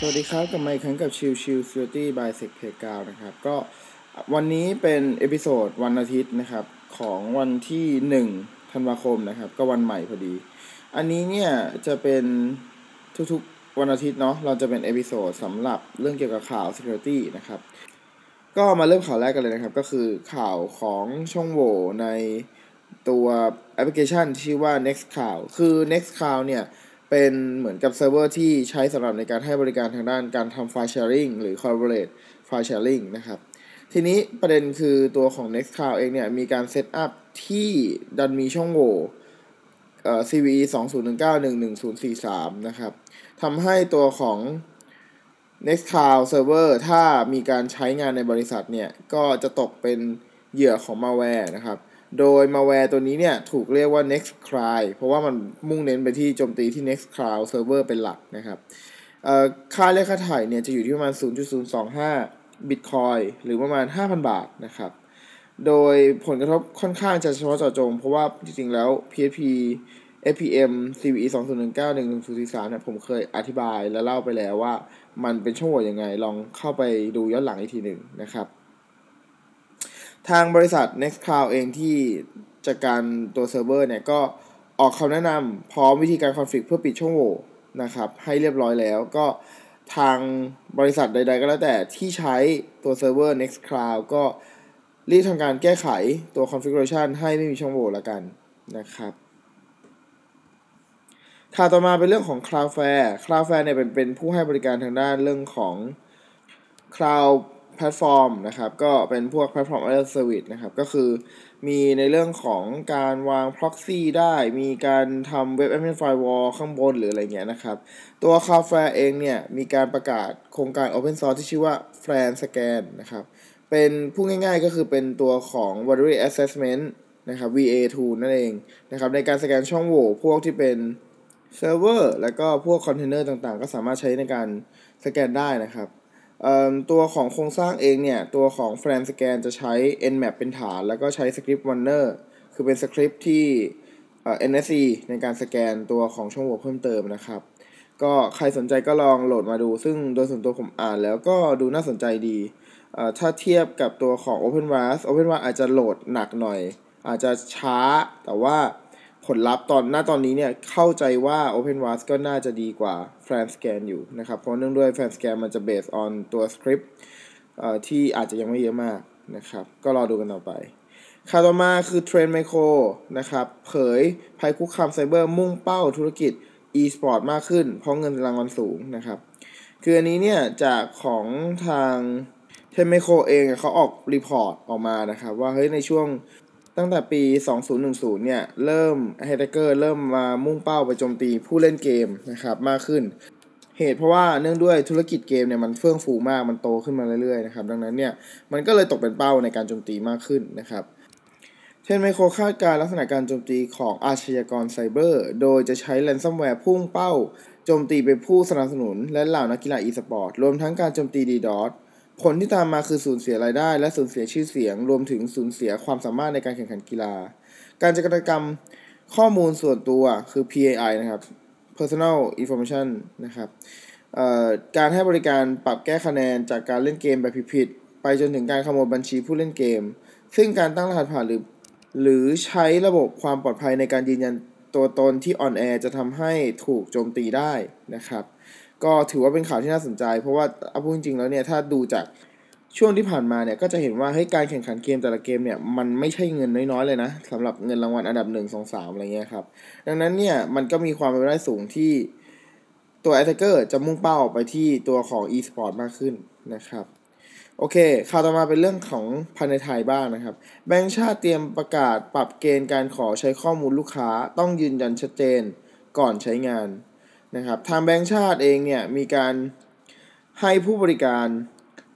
สวัสดีครับกลับมาอีกครั้งกับชิวชิว Security by Sec p a y g r o u n d นะครับ ก็วันนี้เป็น episode วันอาทิตย์นะครับ ของวันที่ 1 ธันวาคมนะครับ ก็วันใหม่พอดี อันนี้เนี่ยจะเป็นทุกๆวันอาทิตย์เนาะเราจะเป็น episode สำหรับเรื่องเกี่ยวกับข่าว Security นะครับ ก็มาเริ่มข่าวแรกกันเลยนะครับ ก็คือข่าวของช่องโหว่ในตัวแอปพลิเคชันที่ชื่อว่า Nextcloud คือ Nextcloud เนี่ย เป็นเหมือนกับเซิร์ฟเวอร์ที่ใช้สำหรับในการให้บริการทางด้านการทำไฟล์ sharing หรือ collaborate ไฟล์ sharing นะครับ ทีนี้ประเด็นคือตัวของ Nextcloud เองเนี่ยมีการ setup ที่ดันมีช่องโหว่เอ่อ CVE 2019-11043 นะครับทำให้ตัวของ Nextcloud Server ถ้ามีการใช้งานในบริษัทเนี่ย ก็จะตกเป็นเหยื่อของ malware นะครับ โดยมาแวร์ตัวนี้เนี่ยถูกเรียกว่า Nextcloud เพราะว่ามันมุ่งเน้นไปที่โจมตีที่ Nextcloud Server เป็นหลักนะครับค่าเรียกค่าถ่ายเนี่ยจะอยู่ที่ประมาณ 0.025 Bitcoin หรือประมาณ 5,000 บาทนะครับ โดยผลกระทบค่อนข้างจะเฉพาะเจาะจง เพราะว่าจริงๆแล้ว PHP FPM CVE 2019 1043เนี่ยผมเคยอธิบายและเล่าไปแล้วว่ามันเป็นช่องโหว่ยังไงลองเข้าไปดูย้อนหลังอีกทีหนึ่งนะครับ ทางบริษัท Nextcloud เองที่จัดการตัวเซิร์ฟเวอร์เนี่ยก็ออกคำแนะนำพร้อมวิธีการ config เพื่อปิดช่องโหว่นะครับให้เรียบร้อยแล้วก็ทางบริษัทใด ๆ ก็แล้วแต่ที่ใช้ตัวเซิร์ฟเวอร์ Nextcloud ก็รีบทำการแก้ไขตัว configuration ให้ไม่มีช่องโหว่ละกันนะครับข่าวต่อมาเป็นเรื่องของ Cloudflare Cloudflare เนี่ยเป็นเป็นผู้ให้บริการทางด้านเรื่องของ Cloud แพลตฟอร์มนะครับก็เป็นพวกแพลตฟอร์ม as a service นะครับก็คือมีในเรื่องของการวาง proxy ได้ มีการทำ web application firewall ข้างบนหรืออะไรเงี้ยนะครับ ตัว Cloudflare เองเนี่ยมีการประกาศโครงการ open source ที่ชื่อว่า Flan Scan นะครับเป็นพูดง่ายๆก็คือเป็นตัวของ vulnerability assessment นะครับ VA tool นั่นเองนะครับในการสแกนช่องโหว่พวกที่เป็นเซิร์ฟเวอร์แล้วก็พวกคอนเทนเนอร์ต่างๆ ก็สามารถใช้ในการสแกนได้นะครับ ตัวของโครงสร้างเองเนี่ย ตัวของ f r a n Scan จะใช้ Nmap เป็นฐาน แล้วก็ใช้สคริปต์ Runner คือเป็นสคริปที่ NSE ในการสแกนตัวของช่องโหว่เพิ่มเติมนะครับ ก็ใครสนใจก็ลองโหลดมาดู ซึ่งโดยส่วนตัวผมอ่านแล้วก็ดูน่าสนใจดี ถ้าเทียบกับตัวของ OpenVAS OpenVAS อาจจะโหลดหนักหน่อย อาจจะช้าแต่ว่า ผลลัพธ์ตอนหน้าตอนนี้เนี่ยเข้าใจว่า OpenVAS ก็น่าจะดีกว่า f r a n Scan อยู่นะครับ เพราะเนื่องด้วย f r a n Scan มันจะ based on ตัว script ที่อาจจะยังไม่เยอะมากนะครับ ก็รอดูกันต่อไปข่าวต่อมาคือ Trend Micro นะครับ เผยภัยคุกคามไซเบอร์มุ่งเป้าธุรกิจ e-sport มากขึ้น เพราะเงินรางวัลสูงนะครับ คืออันนี้เนี่ยจากของทาง Trend Micro เองเขาออก report ออกมานะครับ ว่าเฮ้ยในช่วง ตั้งแต่ปี 2010 เนี่ย เริ่มแฮกเกอร์เริ่มมามุ่งเป้าไปโจมตีผู้เล่นเกมนะครับมากขึ้น เหตุเพราะว่าเนื่องด้วยธุรกิจเกมเนี่ยมันเฟื่องฟูมากมันโตขึ้นมาเรื่อยๆนะครับดังนั้นเนี่ยมันก็เลยตกเป็นเป้าในการโจมตีมากขึ้นนะครับ Trend Micro คาดการณ์ลักษณะการโจมตีของอาชญากรไซเบอร์ โดยจะใช้ ransomware พุ่งเป้าโจมตีไปผู้สนับสนุนและเหล่านักกีฬาอีสปอร์ตรวมทั้งการโจมตี DDoS ผลที่ตามมาคือสูญเสียรายได้ และสูญเสียชื่อเสียง รวมถึงสูญเสียความสามารถในการแข่งขันกีฬา การจารกรรมข้อมูลส่วนตัวคือ PII นะครับ Personal Information นะครับการให้บริการปรับแก้คะแนนจากการเล่นเกมแบบผิดๆไปจนถึงการขโมยบัญชีผู้เล่นเกม ซึ่งการตั้งรหัสผ่านหรือ หรือใช้ระบบความปลอดภัยในการยืนยันตัวตนที่อ่อนแอจะทำให้ถูกโจมตีได้นะครับ ก็ถือว่าเป็นข่าวที่น่าสนใจ เพราะว่าเอาพูดจริงๆแล้วเนี่ยถ้าดูจากช่วงที่ผ่านมาเนี่ยก็จะเห็นว่าเฮ้ยการแข่งขันเกมแต่ละเกมเนี่ยมันไม่ใช่เงินน้อยๆเลยนะสำหรับเงินรางวัลอันดับหนึ่งสองสามอะไรเงี้ยครับ ดังนั้นเนี่ยมันก็มีความเป็นไปได้สูงที่ตัวแอตเกอร์จะมุ่งเป้าไปที่ตัวของ e-sport มากขึ้นนะครับ โอเคข่าวต่อมาเป็นเรื่องของภายในไทยบ้างนะครับ แบงค์ชาติเตรียมประกาศปรับเกณฑ์การขอใช้ข้อมูลลูกค้าต้องยืนยันชัดเจนก่อนใช้งาน นะครับทางแบงค์ชาติเองเนี่ยมีการให้ผู้บริการ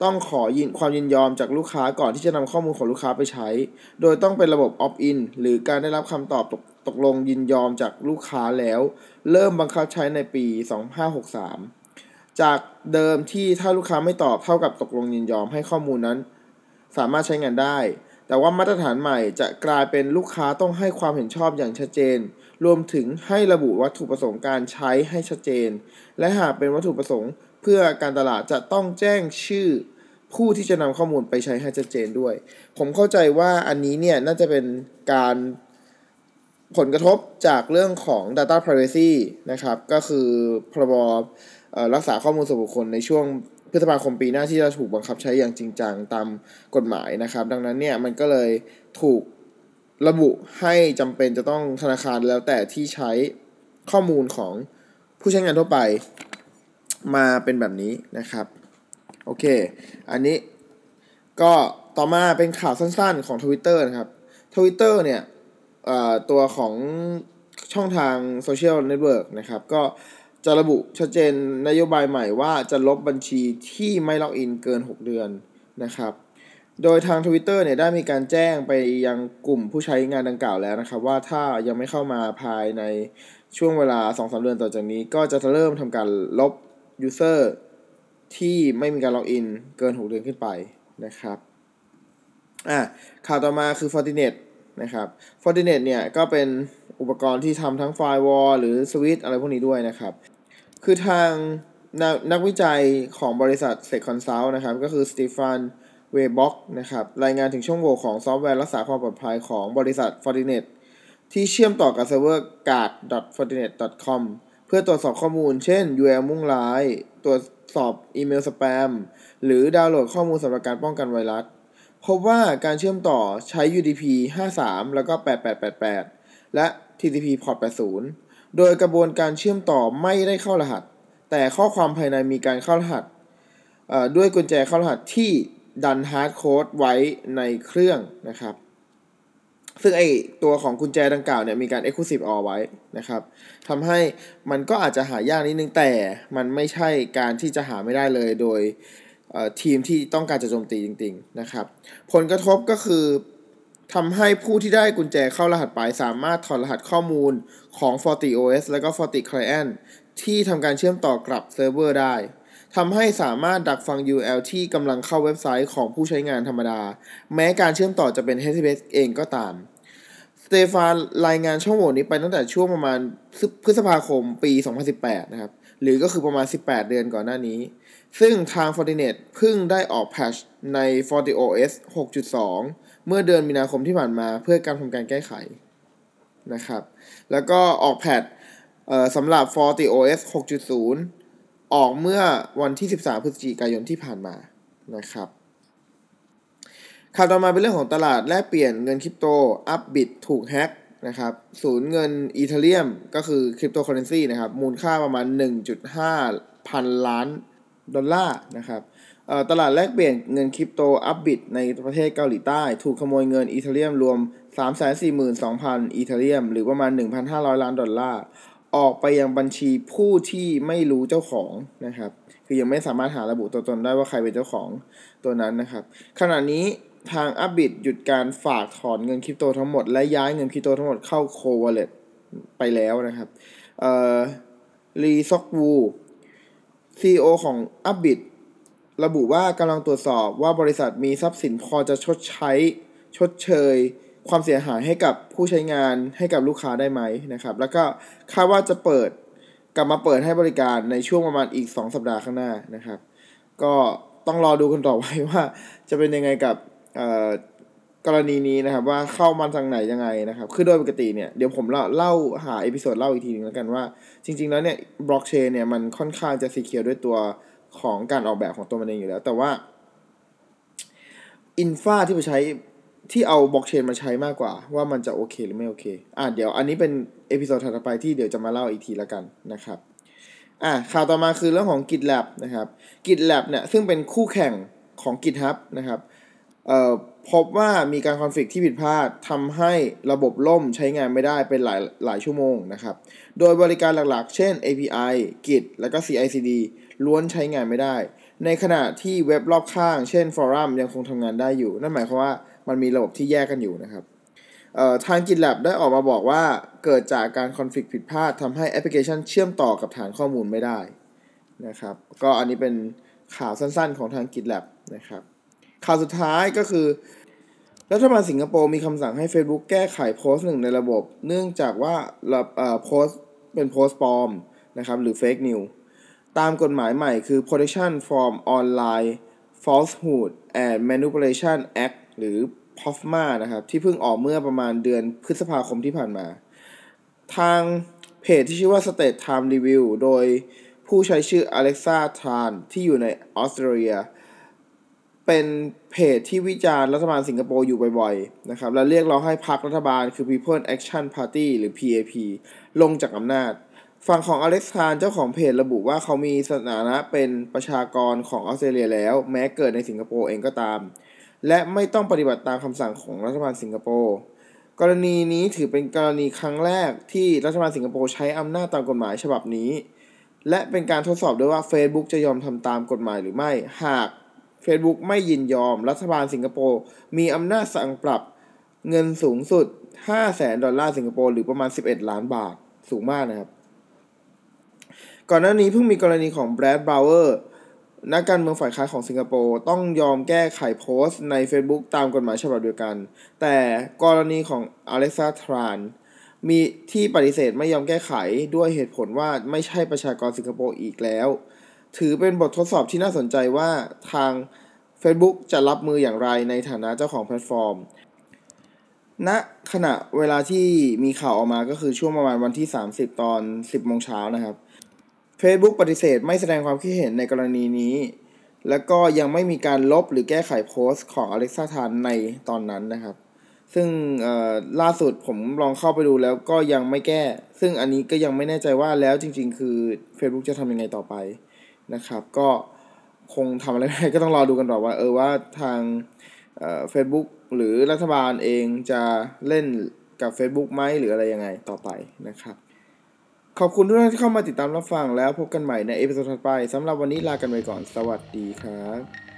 ต้องขอยินความยินยอมจากลูกค้าก่อนที่จะนำข้อมูลของลูกค้าไปใช้ โดยต้องเป็นระบบ opt-in หรือการได้รับคำตอบตกตกลงยินยอมจากลูกค้าแล้ว เริ่มบังคับใช้ในปี 2563 จากเดิมที่ถ้าลูกค้าไม่ตอบเท่ากับตกลงยินยอมให้ข้อมูลนั้น สามารถใช้งานได้ แต่ว่ามาตรฐานใหม่จะกลายเป็นลูกค้าต้องให้ความเห็นชอบอย่างชัดเจน รวมถึงให้ระบุวัตถุประสงค์การใช้ให้ชัดเจน และหากเป็นวัตถุประสงค์เพื่อการตลาดจะต้องแจ้งชื่อผู้ที่จะนำข้อมูลไปใช้ให้ชัดเจนด้วย ผมเข้าใจว่าอันนี้เนี่ยน่าจะเป็นการผลกระทบจากเรื่องของ Data Privacy นะครับ ก็คือพรบรักษาข้อมูลส่วนบุคคลในช่วงพฤษภาคมปีหน้าที่จะถูกบังคับใช้อย่างจริงจังตามกฎหมายนะครับ ดังนั้นเนี่ยมันก็เลยถูก ระบุให้จำเป็นจะต้องธนาคารแล้วแต่ที่ใช้ข้อมูลของผู้ใช้งานทั่วไปมาเป็นแบบนี้นะครับ โอเค อันนี้ก็ต่อมาเป็นข่าวสั้นๆของ Twitter นะครับ Twitter เนี่ยตัวของช่องทางโซเชียลเน็ตเวิร์กนะครับ ก็จะระบุชัดเจนนโยบายใหม่ว่าจะลบบัญชีที่ไม่ล็อกอินเกิน 6 เดือนนะครับ โดยทาง Twitter เนี่ยได้มีการแจ้งไปยังกลุ่มผู้ใช้งานดังกล่าวแล้วนะครับ ว่าถ้ายังไม่เข้ามาภายในช่วงเวลา 2-3 เดือนต่อจากนี้ ก็จะเริ่มทำการลบ User ที่ไม่มีการล็อกอินเกิน 6 เดือนขึ้นไปนะครับอะข่าวต่อมาคือ Fortinet นะครับ Fortinet เนี่ยก็เป็นอุปกรณ์ที่ทำทั้ง firewall หรือสวิตอะไรพวกนี้ด้วยนะครับ คือทางนักวิจัยของบริษัท SEC Consult นะครับ ก็คือ Stefan Viehböck นะครับรายงานถึงช่องโหว่ของซอฟต์แวร์รักษาความปลอดภัยของบริษัท Fortinet ที่เชื่อมต่อกับเซิร์ฟเวอร์ guard.fortinet.com เพื่อตรวจสอบข้อมูล เช่น URL มุ่งร้าย ตรวจสอบอีเมลสแปม หรือดาวน์โหลดข้อมูลสำหรับการป้องกันไวรัส พบว่าการเชื่อมต่อใช้ UDP 53 แล้วก็ 8888 และ TCP port 80 โดยกระบวนการเชื่อมต่อไม่ได้เข้ารหัส แต่ข้อความภายในมีการเข้ารหัสด้วยกุญแจเข้ารหัสที่ ดัน hardcode ไว้ในเครื่องนะครับ ซึ่งไอตัวของกุญแจดังกล่าวเนี่ยมีการ Exclusive OR ไว้นะครับทำให้มันก็อาจจะหายากนิดนึงแต่มันไม่ใช่การที่จะหาไม่ได้เลยโดยทีมที่ต้องการจะโจมตีจริง ๆนะครับ ผลกระทบก็คือทำให้ผู้ที่ได้กุญแจเข้ารหัสไปสามารถถอดรหัสข้อมูลของ FortiOS และก็ FortiClient ที่ทำการเชื่อมต่อกับเซิร์ฟเวอร์ได้ ทำให้สามารถดักฟัง URL ที่กำลังเข้าเว็บไซต์ของผู้ใช้งานธรรมดา แม้การเชื่อมต่อจะเป็น HTTPS เองก็ตาม สเตฟานรายงานช่องโหว่นี้ไปตั้งแต่ช่วงประมาณพฤษภาคมปี 2018 นะครับ หรือก็คือประมาณ 18 เดือนก่อนหน้านี้ ซึ่งทาง Fortinet เพิ่งได้ออกแพทชใน FortiOS 6.2 เมื่อเดือนมีนาคมที่ผ่านมาเพื่อการทำการแก้ไขนะครับ แล้วก็ออกแพทสำหรับ FortiOS 6.0 ออกเมื่อวันที่ 13 พฤศจิกายนที่ผ่านมานะครับข่าวต่อมาเป็นเรื่องของตลาดแลกเปลี่ยนเงินคริปโต Upbit ถูกแฮ็กนะครับสูญเงิน Ethereum ก็คือคริปโตเคอเรนซีนะครับมูลค่าประมาณ 1.5 พันล้านดอลลาร์นะครับตลาดแลกเปลี่ยนเงินคริปโต Upbit ในประเทศเกาหลีใต้ ถูกขโมยเงิน Ethereum รวม 342,000 Ethereum หรือประมาณ 1,500 ล้านดอลลาร์ ออกไปยังบัญชีผู้ที่ไม่รู้เจ้าของนะครับ คือยังไม่สามารถหาระบุตัวตนได้ว่าใครเป็นเจ้าของตัวนั้นนะครับ ขณะนี้ทาง Upbit หยุดการฝากถอนเงินคริปโตทั้งหมด และย้ายเงินคริปโตทั้งหมดเข้า cold wallet ไปแล้วนะครับเอ่อลีซอกวู CEO ของ Upbit ระบุว่ากำลังตรวจสอบว่าบริษัทมีทรัพย์สินพอจะชดใช้ชดเชย ความเสียหายให้กับผู้ใช้งานให้กับลูกค้าได้ไหมนะครับ แล้วก็คาดว่าจะเปิดกลับมาเปิดให้บริการในช่วงประมาณอีก 2 สัปดาห์ข้างหน้านะครับ ก็ต้องรอดูกันต่อไปว่า จะเป็นยังไงกับกรณีนี้นะครับ ว่าเข้ามาทางไหนยังไงนะครับ คือโดยปกติเนี่ยเดี๋ยวผมเล่าเล่าหา episode เล่าอีกทีนึงแล้วกันว่า จริง ๆ แล้วเนี่ยบล็อกเชนเนี่ยมันค่อนข้างจะ secure ด้วยตัวของการออกแบบของตัวมันเองอยู่แล้ว แต่ว่าinfra ที่ไปใช้ ที่เอาบล็อกเชนมาใช้มากกว่า ว่ามันจะโอเคหรือไม่โอเค อะเดี๋ยวอันนี้เป็น episode ถัดไปที่เดี๋ยวจะมาเล่าอีกทีแล้วกันนะครับอะข่าวต่อมาคือเรื่องของ GitLab นะครับ GitLab เนี่ยซึ่งเป็นคู่แข่งของ GitHub นะครับเอ่อพบว่ามีการคอนฟ lict ที่ผิดพลาดทำให้ระบบล่มใช้งานไม่ได้เป็นหลายหลายชั่วโมงนะครับ โดยบริการหลักๆ เช่น API Git และก็ CI/CD ล้วนใช้งานไม่ได้ ในขณะที่เว็บรอบข้าง เช่น Forum ยังคงทำงานได้อยู่ นั่นหมายความว่า มันมีระบบที่แยกกันอยู่นะครับทาง GitLab ได้ออกมาบอกว่าเกิดจากการคอนฟ lict ผิดพลาดทำให้แอปพลิเคชันเชื่อมต่อกับฐานข้อมูลไม่ได้นะครับ ก็อันนี้เป็นข่าวสั้นๆของทาง GitLab นะครับ ข่าวสุดท้ายก็คือ รัฐบาลสิงคโปร์มีคำสั่งให้ Facebook แก้ไขโพสต์หนึ่งในระบบ เนื่องจากว่าโพสต์เป็นโพสต์ปลอมนะครับหรือเฟกนิวตามกฎหมายใหม่คือ Protection from Online Falsehood and Manipulation Act หรือ POFMA นะครับที่เพิ่งออกเมื่อประมาณเดือนพฤษภาคมที่ผ่านมา ทางเพจที่ชื่อว่า State Time Review โดยผู้ใช้ชื่อ Alexa Tran ที่อยู่ในออสเตรเลีย เป็นเพจที่วิจารณ์รัฐบาลสิงคโปร์อยู่บ่อยๆนะครับและเรียกร้องให้พรรครัฐบาลคือ People Action Party หรือ PAP ลงจากอำนาจฝั่งของอเล็กซานเจ้าของเพจระบุว่าเขามีสถานะเป็นประชากรของออสเตรเลียแล้ว แม้เกิดในสิงคโปร์เองก็ตาม และไม่ต้องปฏิบัติตามคำสั่งของรัฐบาลสิงคโปร์กรณีนี้ถือเป็นกรณีครั้งแรกที่รัฐบาลสิงคโปร์ใช้อำนาจตามกฎหมายฉบับนี้ และเป็นการทดสอบด้วยว่า Facebook จะยอมทำตามกฎหมายหรือไม่ หาก Facebook ไม่ยินยอม รัฐบาลสิงคโปร์มีอำนาจสั่งปรับเงินสูงสุด 5 0 0แสนดอลลาร์สิงคโปร์หรือประมาณ 11 ล้านบาทสูงมากนะครับ ก่อนหน้านี้เพิ่งมีกรณีของแบรดบราวเวอร์ นักการเมืองฝ่ายค้านของสิงคโปร์ต้องยอมแก้ไขโพสต์ใน Facebook ตามกฎหมายฉบับเดียวกัน แต่กรณีของอเล็กซาทรานมีที่ปฏิเสธไม่ยอมแก้ไขด้วยเหตุผลว่าไม่ใช่ประชากรสิงคโปร์อีกแล้ว ถือเป็นบททดสอบที่น่าสนใจว่าทาง Facebook จะรับมืออย่างไรในฐานะเจ้าของแพลตฟอร์มณขณะเวลาที่มีข่าวออกมาก็คือช่วงประมาณวันที่ 30 ตอน 10โมงเช้านะครับ Facebook ปฏิเสธไม่แสดงความคิดเห็นในกรณีนี้ แล้วก็ยังไม่มีการลบหรือแก้ไขโพสต์ของ Alexa Tan ในตอนนั้นนะครับ ซึ่งล่าสุดผมลองเข้าไปดูแล้วก็ยังไม่แก้ ซึ่งอันนี้ก็ยังไม่แน่ใจว่าแล้วจริง ๆ คือ Facebook จะทำยังไงต่อไปนะครับ ก็คงทำอะไรไม่ได้ก็ต้องรอดูกันต่อว่า เออว่าทางเฟซบุ๊กหรือรัฐบาลเองจะเล่นกับ Facebook ไหมหรืออะไรยังไงต่อไปนะครับ ขอบคุณทุกท่านที่เข้ามาติดตามรับฟังแล้วพบกันใหม่ใน episode ถัดไปสำหรับวันนี้ลากันไปก่อนสวัสดีครับ